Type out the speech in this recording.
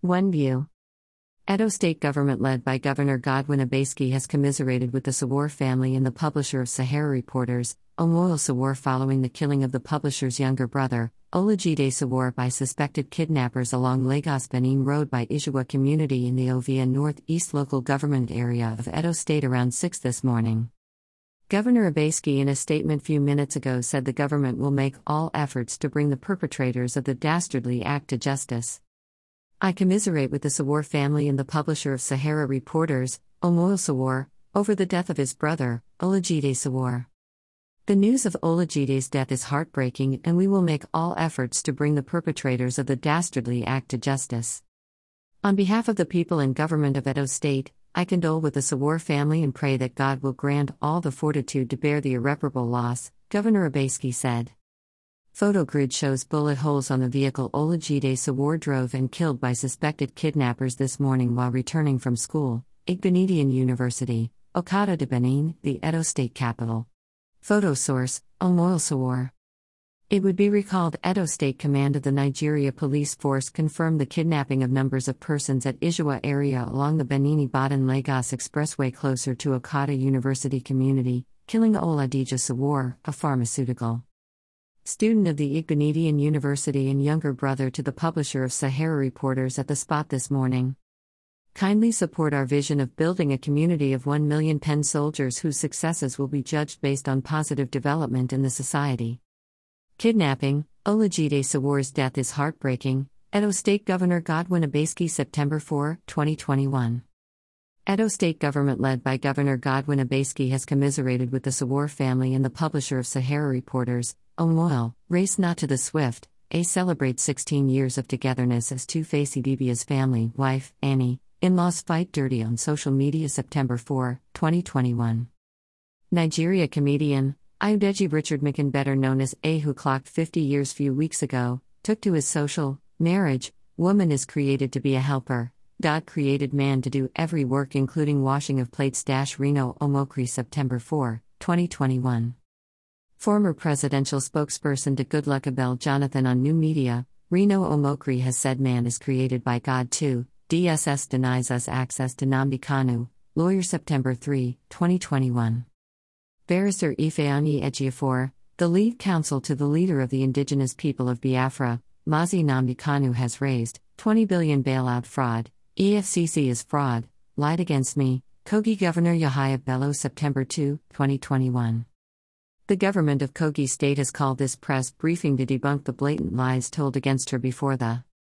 One View Edo state government led by Governor Godwin Obaseki has commiserated with the Sowore family and the publisher of Sahara Reporters, Omoyele Sowore following the killing of the publisher's younger brother, Olajide Sowore by suspected kidnappers along Lagos Benin Road by Ijua community in the Ovia Northeast local government area of Edo State around 6 this morning. Governor Obaseki, in a statement few minutes ago, said the government will make all efforts to bring the perpetrators of the dastardly act to justice. I commiserate with the Sowore family and the publisher of Sahara Reporters, Omoyele Sowore, over the death of his brother, Olajide Sowore. The news of Olajide's death is heartbreaking, and we will make all efforts to bring the perpetrators of the dastardly act to justice. On behalf of the people and government of Edo State, I condole with the Sowore family and pray that God will grant all the fortitude to bear the irreparable loss, Governor Obaseki said. Photo grid shows bullet holes on the vehicle Olajide Sowore drove and killed by suspected kidnappers this morning while returning from school, Igbinedion University, Okada de Benin, the Edo state capital. Photo source, Omoyele Sowore. It would be recalled Edo State Command of the Nigeria Police Force confirmed the kidnapping of numbers of persons at Ijua area along the Benin Ibadan Lagos Expressway closer to Okada University community, killing Olajide Sowore, a pharmaceutical student of the Igbinedion University and younger brother to the publisher of Sahara Reporters at the spot this morning. Kindly support our vision of building a community of 1 million pen soldiers whose successes will be judged based on positive development in the society. Kidnapping Olajide Sowore's death is heartbreaking. Edo State Governor Godwin Obaseki September 4, 2021. Edo State government led by Governor Godwin Obaseki has commiserated with the Sowore family and the publisher of Sahara Reporters, Omoyele, Race Not to the Swift, A celebrates 16 years of togetherness as Two Face Idibia's family, wife, Annie, in laws fight dirty on social media September 4, 2021. Nigeria comedian, Ayodeji Richard Makun, better known as A, who clocked 50 years few weeks ago, took to his social marriage. Woman is created to be a helper. God created man to do every work, including washing of plates. Reno Omokri, September 4, 2021. Former presidential spokesperson to Goodluck Ebele Jonathan on New Media, Reno Omokri has said man is created by God too. DSS denies us access to Nnamdi Kanu, lawyer September 3, 2021. Barrister Ifeanyi Ejiofor, the lead counsel to the leader of the indigenous people of Biafra, Mazi Nnamdi Kanu has raised 20 billion bailout fraud, EFCC is fraud, lied against me, Kogi Governor Yahaya Bello September 2, 2021. The government of Kogi State has called this press briefing to debunk the blatant lies told against her before the